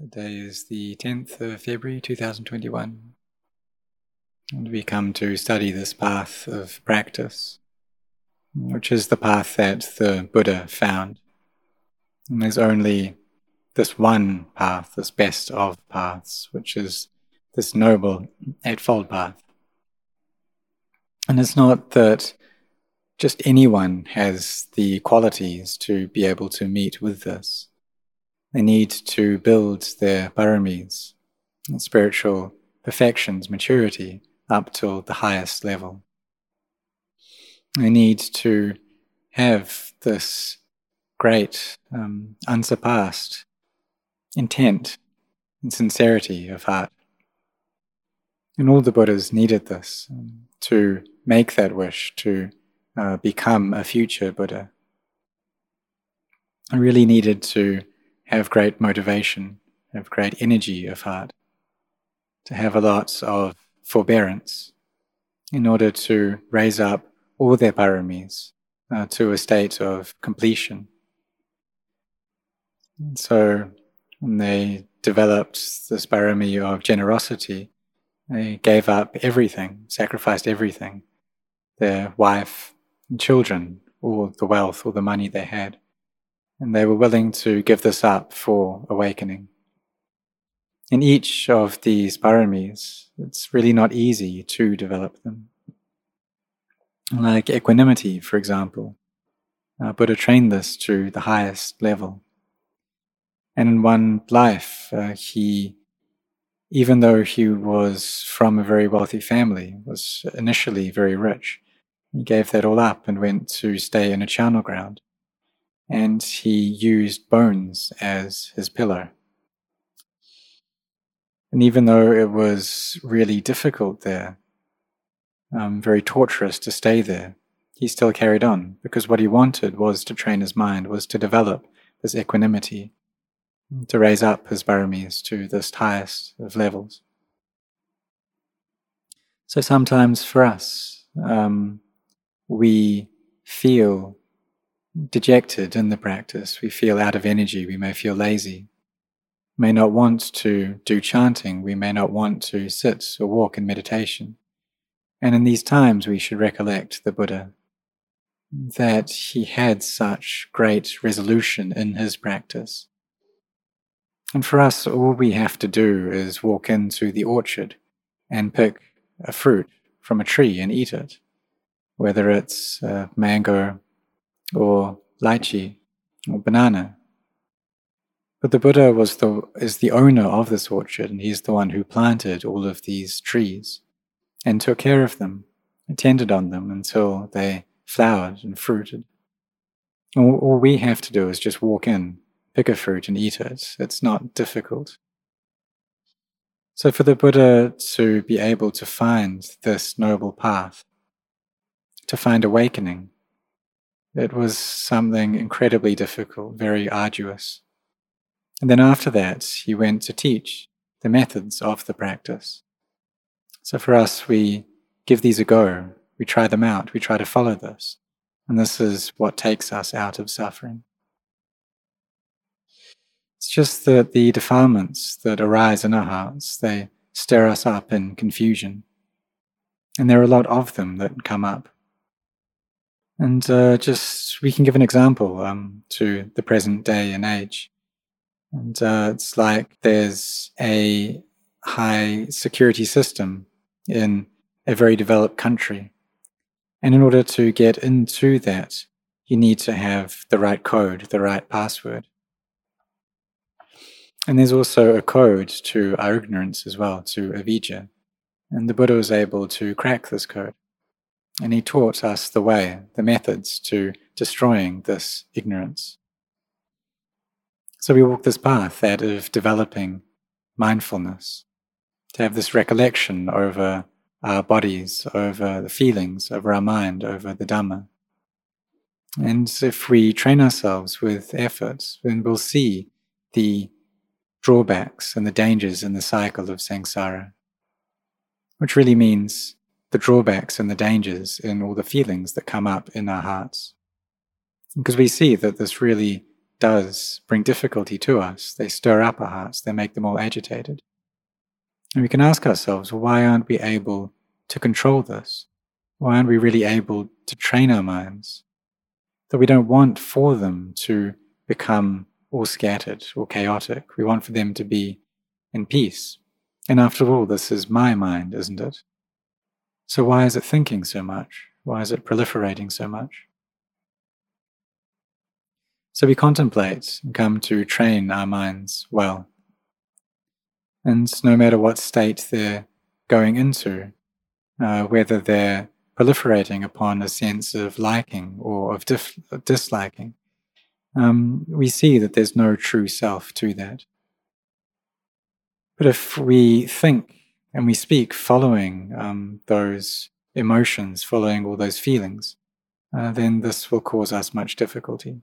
Today is the 10th of February 2021, and we come to study this path of practice, which is the path that the Buddha found. And there's only this one path, this best of paths, which is this noble Eightfold Path. And it's not that just anyone has the qualities to be able to meet with this. They need to build their paramis, spiritual perfections, maturity, up to the highest level. They need to have this great, um, unsurpassed intent and sincerity of heart. And all the Buddhas needed this um, to make that wish to uh, become a future Buddha. I really needed to have great motivation, have great energy of heart, to have a lot of forbearance in order to raise up all their paramis uh, to a state of completion. And so when they developed this parami of generosity, they gave up everything, sacrificed everything their wife and children, all the wealth, all the money they had and they were willing to give this up for awakening. In each of these paramis, it's really not easy to develop them. Like equanimity, for example, uh, Buddha trained this to the highest level. And in one life, uh, he, even though he was from a very wealthy family, was initially very rich, he gave that all up and went to stay in a charnel ground and he used bones as his pillow. And even though it was really difficult there, um, very torturous to stay there, he still carried on because what he wanted was to train his mind, was to develop this equanimity, to raise up his paramis to this highest of levels. So sometimes for us, um, we feel dejected in the practice, we feel out of energy, we may feel lazy, may not want to do chanting, we may not want to sit or walk in meditation. And in these times, we should recollect the Buddha, that he had such great resolution in his practice. And for us, all we have to do is walk into the orchard and pick a fruit from a tree and eat it, whether it's a mango or lychee or banana. But the Buddha was the, is the owner of this orchard, and he's the one who planted all of these trees and took care of them, attended on them until they flowered and fruited. All, all we have to do is just walk in, pick a fruit, and eat it. It's not difficult. So, for the Buddha to be able to find this noble path, to find awakening, it was something incredibly difficult, very arduous. And then after that, he went to teach the methods of the practice. So for us, we give these a go, we try them out, we try to follow this. And this is what takes us out of suffering. It's just that the defilements that arise in our hearts, they stir us up in confusion. And there are a lot of them that come up. And uh, just we can give an example um, to the present day and age. And uh, it's like there's a high security system in a very developed country. And in order to get into that, you need to have the right code, the right password. And there's also a code to our ignorance as well, to avijja. And the Buddha was able to crack this code. And he taught us the way, the methods to destroying this ignorance. So we walk this path that of developing mindfulness, to have this recollection over our bodies, over the feelings, over our mind, over the Dhamma. And if we train ourselves with effort, then we'll see the drawbacks and the dangers in the cycle of samsara, which really means the drawbacks and the dangers and all the feelings that come up in our hearts. Because we see that this really does bring difficulty to us. They stir up our hearts, they make them all agitated. And we can ask ourselves, why aren't we able to control this? Why aren't we really able to train our minds? That we don't want for them to become all scattered or chaotic. We want for them to be in peace. And after all, this is my mind, isn't it? So why is it thinking so much? Why is it proliferating so much? So we contemplate and come to train our minds well. And no matter what state they're going into, uh, whether they're proliferating upon a sense of liking or of dif- disliking, um, we see that there's no true self to that. But if we think and we speak following um, those emotions, following all those feelings, uh, then this will cause us much difficulty.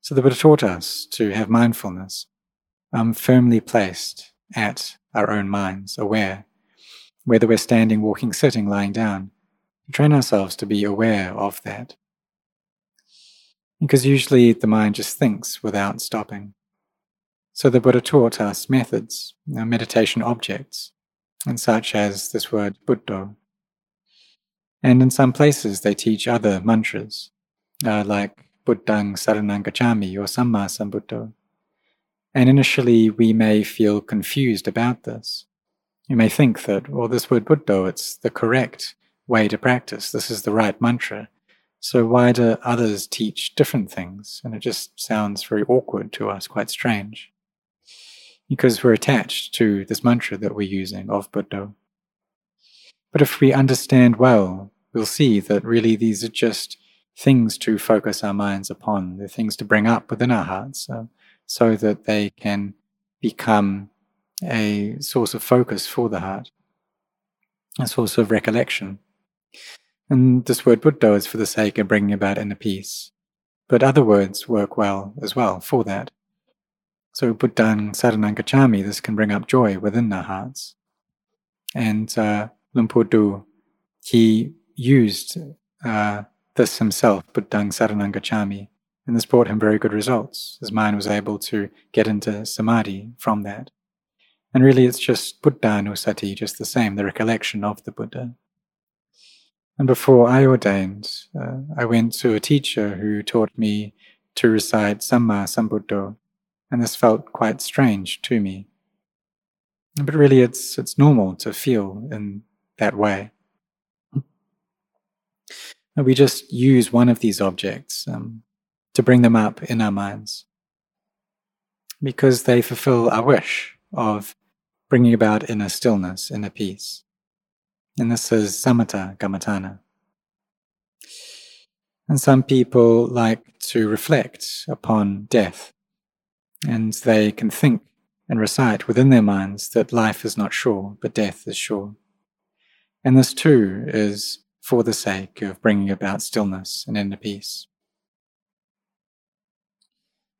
So the Buddha taught us to have mindfulness um, firmly placed at our own minds, aware, whether we're standing, walking, sitting, lying down. Train ourselves to be aware of that. Because usually the mind just thinks without stopping. So the Buddha taught us methods, you meditation objects, and such as this word Buddho. And in some places they teach other mantras, uh, like Buddhang Saranang Gacchami or Samma Sambuddho. And initially we may feel confused about this. You may think that, well, this word Buddha, it's the correct way to practice. This is the right mantra. So why do others teach different things? And it just sounds very awkward to us, quite strange. Because we're attached to this mantra that we're using of Buddho. But if we understand well, we'll see that really these are just things to focus our minds upon, the things to bring up within our hearts, uh, so that they can become a source of focus for the heart, a source of recollection. And this word Buddho is for the sake of bringing about inner peace, but other words work well as well for that. So Buddhang Saranang Gacchami, this can bring up joy within our hearts. And uh, Luang Por Du, he used uh, this himself, Buddhang Saranang Gacchami, and this brought him very good results. His mind was able to get into samadhi from that. And really, it's just Buddhanusati, just the same, the recollection of the Buddha. And before I ordained, uh, I went to a teacher who taught me to recite Samma Sambuddho, and this felt quite strange to me. But really, it's, it's normal to feel in that way we just use one of these objects um, to bring them up in our minds because they fulfill our wish of bringing about inner stillness, inner peace. And this is samatha kammatthana. And some people like to reflect upon death, and they can think and recite within their minds that life is not sure, but death is sure. And this too is for the sake of bringing about stillness and inner peace.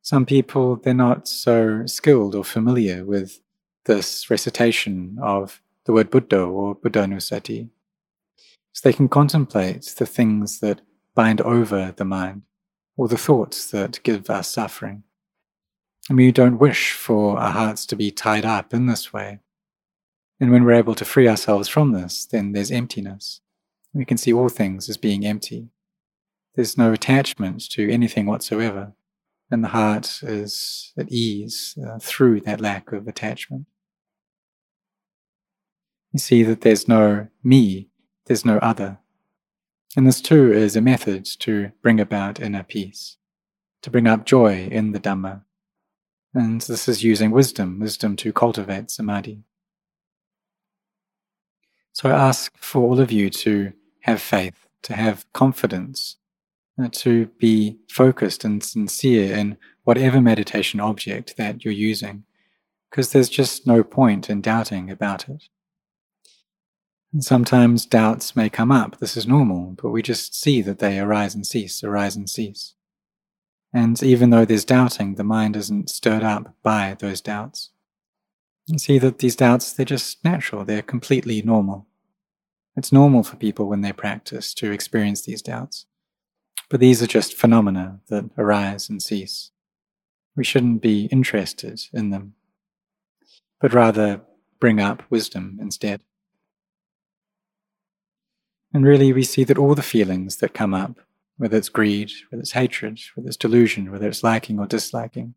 Some people, they're not so skilled or familiar with this recitation of the word Buddho or Buddhanusati. So they can contemplate the things that bind over the mind or the thoughts that give us suffering. And we don't wish for our hearts to be tied up in this way. And when we're able to free ourselves from this, then there's emptiness we can see all things as being empty. There's no attachment to anything whatsoever, and the heart is at ease uh, through that lack of attachment. You see that there's no me, there's no other. And this too is a method to bring about inner peace, to bring up joy in the Dhamma. And this is using wisdom, wisdom to cultivate samadhi. So I ask for all of you to have faith, to have confidence, uh, to be focused and sincere in whatever meditation object that you're using, because there's just no point in doubting about it. And sometimes doubts may come up, this is normal, but we just see that they arise and cease, arise and cease. And even though there's doubting, the mind isn't stirred up by those doubts. You see that these doubts, they're just natural, they're completely normal. It's normal for people when they practice to experience these doubts. But these are just phenomena that arise and cease. We shouldn't be interested in them, but rather bring up wisdom instead. And really, we see that all the feelings that come up, whether it's greed, whether it's hatred, whether it's delusion, whether it's liking or disliking,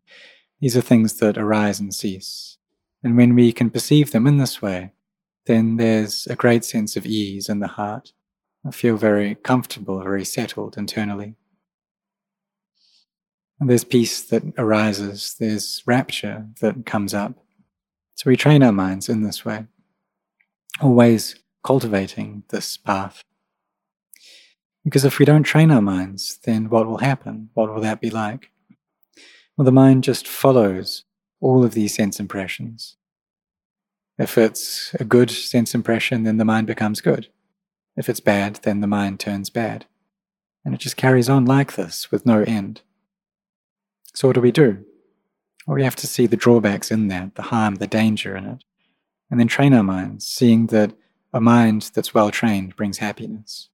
these are things that arise and cease. And when we can perceive them in this way, then there's a great sense of ease in the heart. I feel very comfortable, very settled internally. And there's peace that arises, there's rapture that comes up. So we train our minds in this way, always cultivating this path. Because if we don't train our minds, then what will happen? What will that be like? Well, the mind just follows all of these sense impressions. If it's a good sense impression, then the mind becomes good. If it's bad, then the mind turns bad. And it just carries on like this with no end. So, what do we do? Well, we have to see the drawbacks in that, the harm, the danger in it, and then train our minds, seeing that a mind that's well trained brings happiness.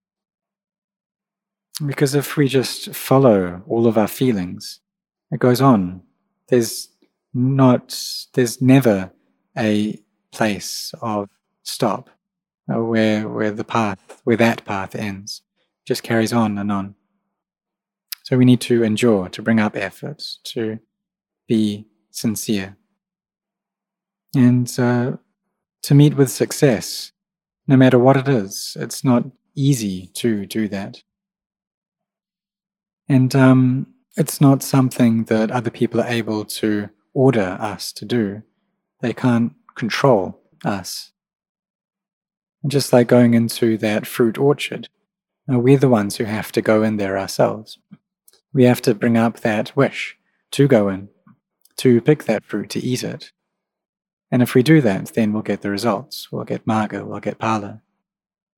Because if we just follow all of our feelings, it goes on. There's not, there's never a place of stop uh, where, where the path, where that path ends. Just carries on and on. So we need to endure, to bring up efforts, to be sincere. And uh, to meet with success, no matter what it is, it's not easy to do that. And um, it's not something that other people are able to order us to do. They can't control us. And just like going into that fruit orchard, uh, we're the ones who have to go in there ourselves. We have to bring up that wish to go in, to pick that fruit, to eat it. And if we do that, then we'll get the results. We'll get Magga, we'll get Phala.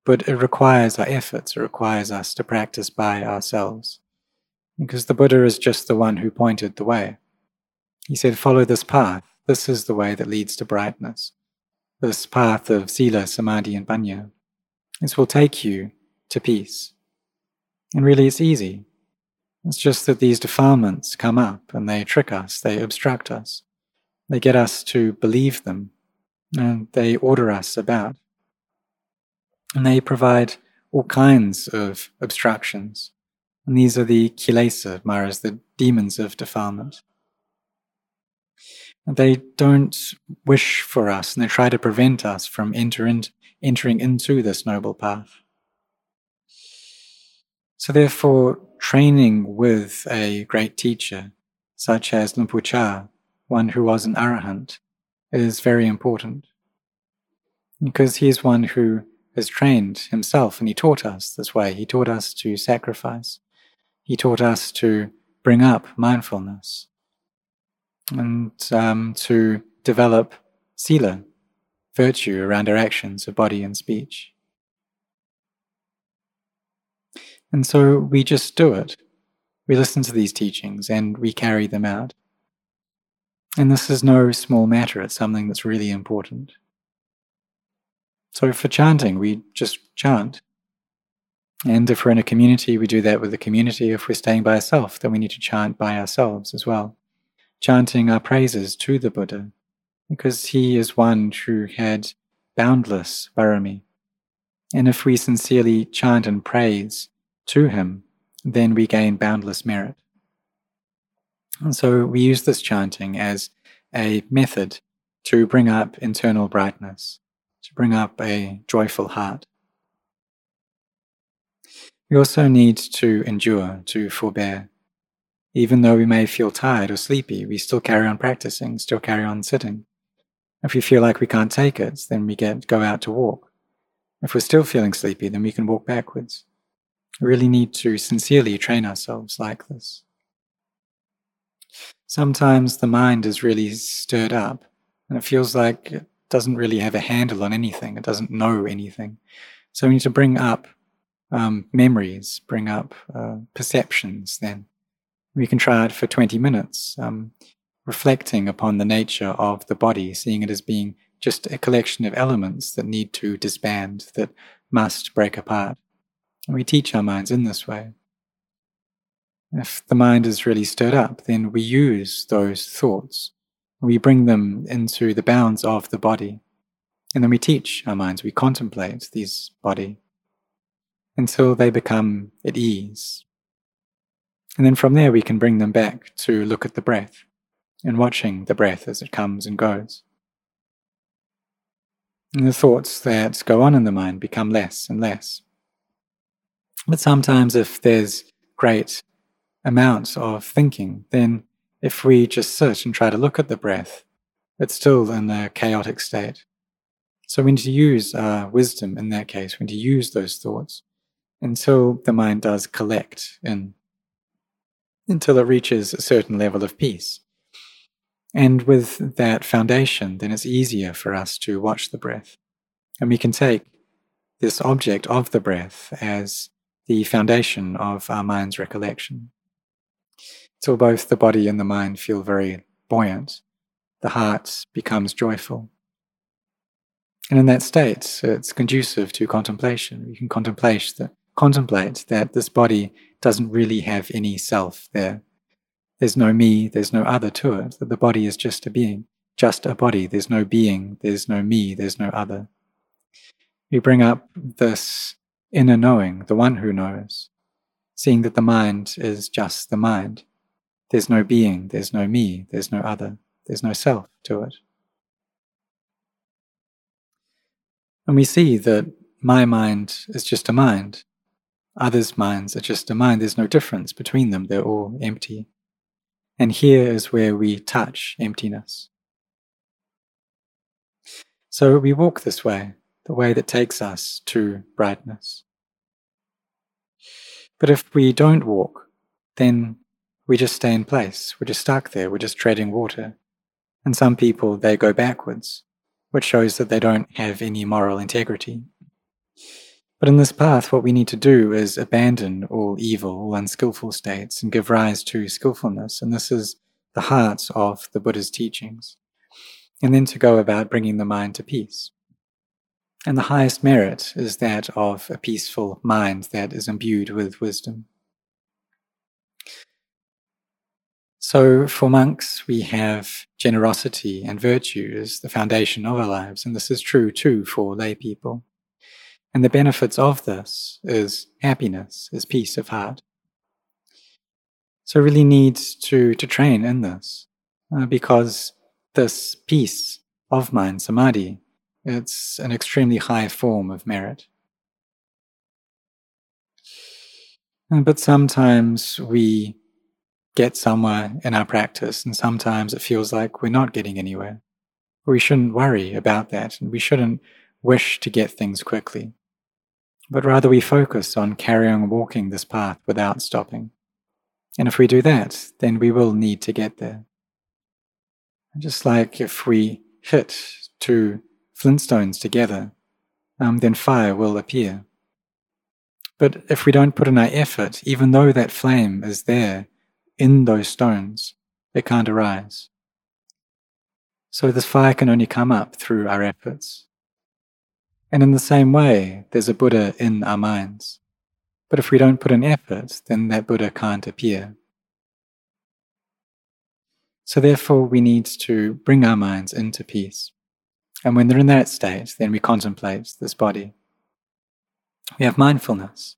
But it requires our efforts, it requires us to practice by ourselves because the Buddha is just the one who pointed the way. He said, Follow this path. This is the way that leads to brightness. This path of Sila, Samadhi, and Panya. This will take you to peace. And really, it's easy. It's just that these defilements come up and they trick us, they obstruct us, they get us to believe them, and they order us about. And they provide all kinds of obstructions and these are the kilesa, Maras, the demons of defilement. They don't wish for us and they try to prevent us from enter in, entering into this noble path. So, therefore, training with a great teacher, such as Por one who was an arahant, is very important. Because he is one who has trained himself and he taught us this way. He taught us to sacrifice. He taught us to bring up mindfulness and um, to develop sila, virtue around our actions of body and speech. And so we just do it. We listen to these teachings and we carry them out. And this is no small matter, it's something that's really important. So for chanting, we just chant. And if we're in a community, we do that with the community. If we're staying by ourselves, then we need to chant by ourselves as well, chanting our praises to the Buddha, because he is one who had boundless barami. And if we sincerely chant and praise to him, then we gain boundless merit. And so we use this chanting as a method to bring up internal brightness, to bring up a joyful heart. We also need to endure, to forbear. Even though we may feel tired or sleepy, we still carry on practicing, still carry on sitting. If we feel like we can't take it, then we get go out to walk. If we're still feeling sleepy, then we can walk backwards. We really need to sincerely train ourselves like this. Sometimes the mind is really stirred up and it feels like it doesn't really have a handle on anything, it doesn't know anything. So we need to bring up um, memories, bring up uh, perceptions, then we can try it for 20 minutes, um, reflecting upon the nature of the body, seeing it as being just a collection of elements that need to disband, that must break apart. And we teach our minds in this way. If the mind is really stirred up, then we use those thoughts. We bring them into the bounds of the body. And then we teach our minds, we contemplate these body until they become at ease. And then from there, we can bring them back to look at the breath and watching the breath as it comes and goes. And the thoughts that go on in the mind become less and less. But sometimes, if there's great amounts of thinking, then if we just sit and try to look at the breath, it's still in a chaotic state. So we need to use uh, wisdom in that case. We need to use those thoughts until the mind does collect and until it reaches a certain level of peace. And with that foundation, then it's easier for us to watch the breath. And we can take this object of the breath as the foundation of our mind's recollection. Till both the body and the mind feel very buoyant, the heart becomes joyful. And in that state, it's conducive to contemplation. We can contemplate that, contemplate that this body doesn't really have any self there. There's no me, there's no other to it, that the body is just a being, just a body. There's no being, there's no me, there's no other. We bring up this inner knowing, the one who knows, seeing that the mind is just the mind. There's no being, there's no me, there's no other, there's no self to it. And we see that my mind is just a mind. Others' minds are just a mind. There's no difference between them. They're all empty. And here is where we touch emptiness. So we walk this way, the way that takes us to brightness. But if we don't walk, then we just stay in place. We're just stuck there. We're just treading water. And some people, they go backwards which shows that they don't have any moral integrity. But in this path, what we need to do is abandon all evil, all unskillful states, and give rise to skillfulness. And this is the heart of the Buddha's teachings. And then to go about bringing the mind to peace. And the highest merit is that of a peaceful mind that is imbued with wisdom. So, for monks, we have generosity and virtue as the foundation of our lives, and this is true too for lay people. And the benefits of this is happiness, is peace of heart. So, really needs to, to train in this uh, because this peace of mind, samadhi, it's an extremely high form of merit. But sometimes we get somewhere in our practice, and sometimes it feels like we're not getting anywhere. We shouldn't worry about that, and we shouldn't wish to get things quickly, but rather we focus on carrying walking this path without stopping. And if we do that, then we will need to get there. Just like if we hit two flintstones together, um, then fire will appear. But if we don't put in our effort, even though that flame is there, in those stones, it can't arise. So this fire can only come up through our efforts. And in the same way, there's a Buddha in our minds. But if we don't put in effort, then that Buddha can't appear. So therefore, we need to bring our minds into peace. And when they're in that state, then we contemplate this body. We have mindfulness.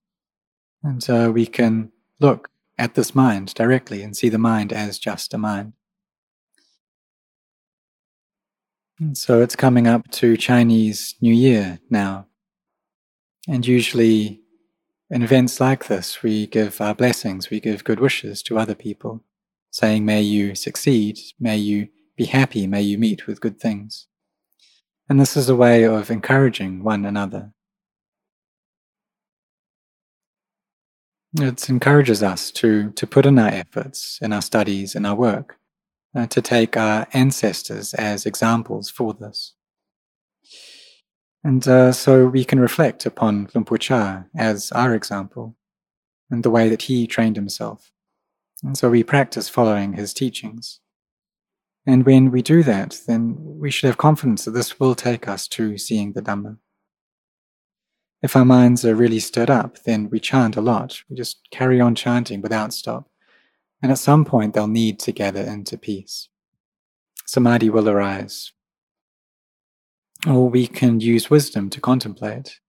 And so we can look at this mind directly and see the mind as just a mind. So it's coming up to Chinese New Year now. And usually, in events like this, we give our blessings, we give good wishes to other people, saying, May you succeed, may you be happy, may you meet with good things. And this is a way of encouraging one another. It encourages us to, to put in our efforts, in our studies, in our work, to take our ancestors as examples for this. And uh, so we can reflect upon Luang Por Chah as our example and the way that he trained himself. And so we practice following his teachings. And when we do that, then we should have confidence that this will take us to seeing the Dhamma. If our minds are really stirred up, then we chant a lot. We just carry on chanting without stop. And at some point, they'll need to gather into peace. Samadhi will arise. Or we can use wisdom to contemplate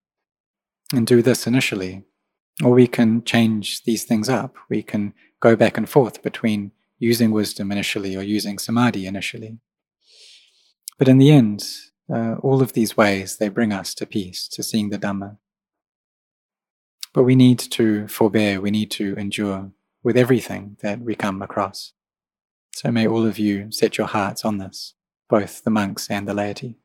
and do this initially. Or we can change these things up. We can go back and forth between using wisdom initially or using samadhi initially. But in the end, uh, all of these ways, they bring us to peace, to seeing the Dhamma. But we need to forbear, we need to endure with everything that we come across. So may all of you set your hearts on this, both the monks and the laity.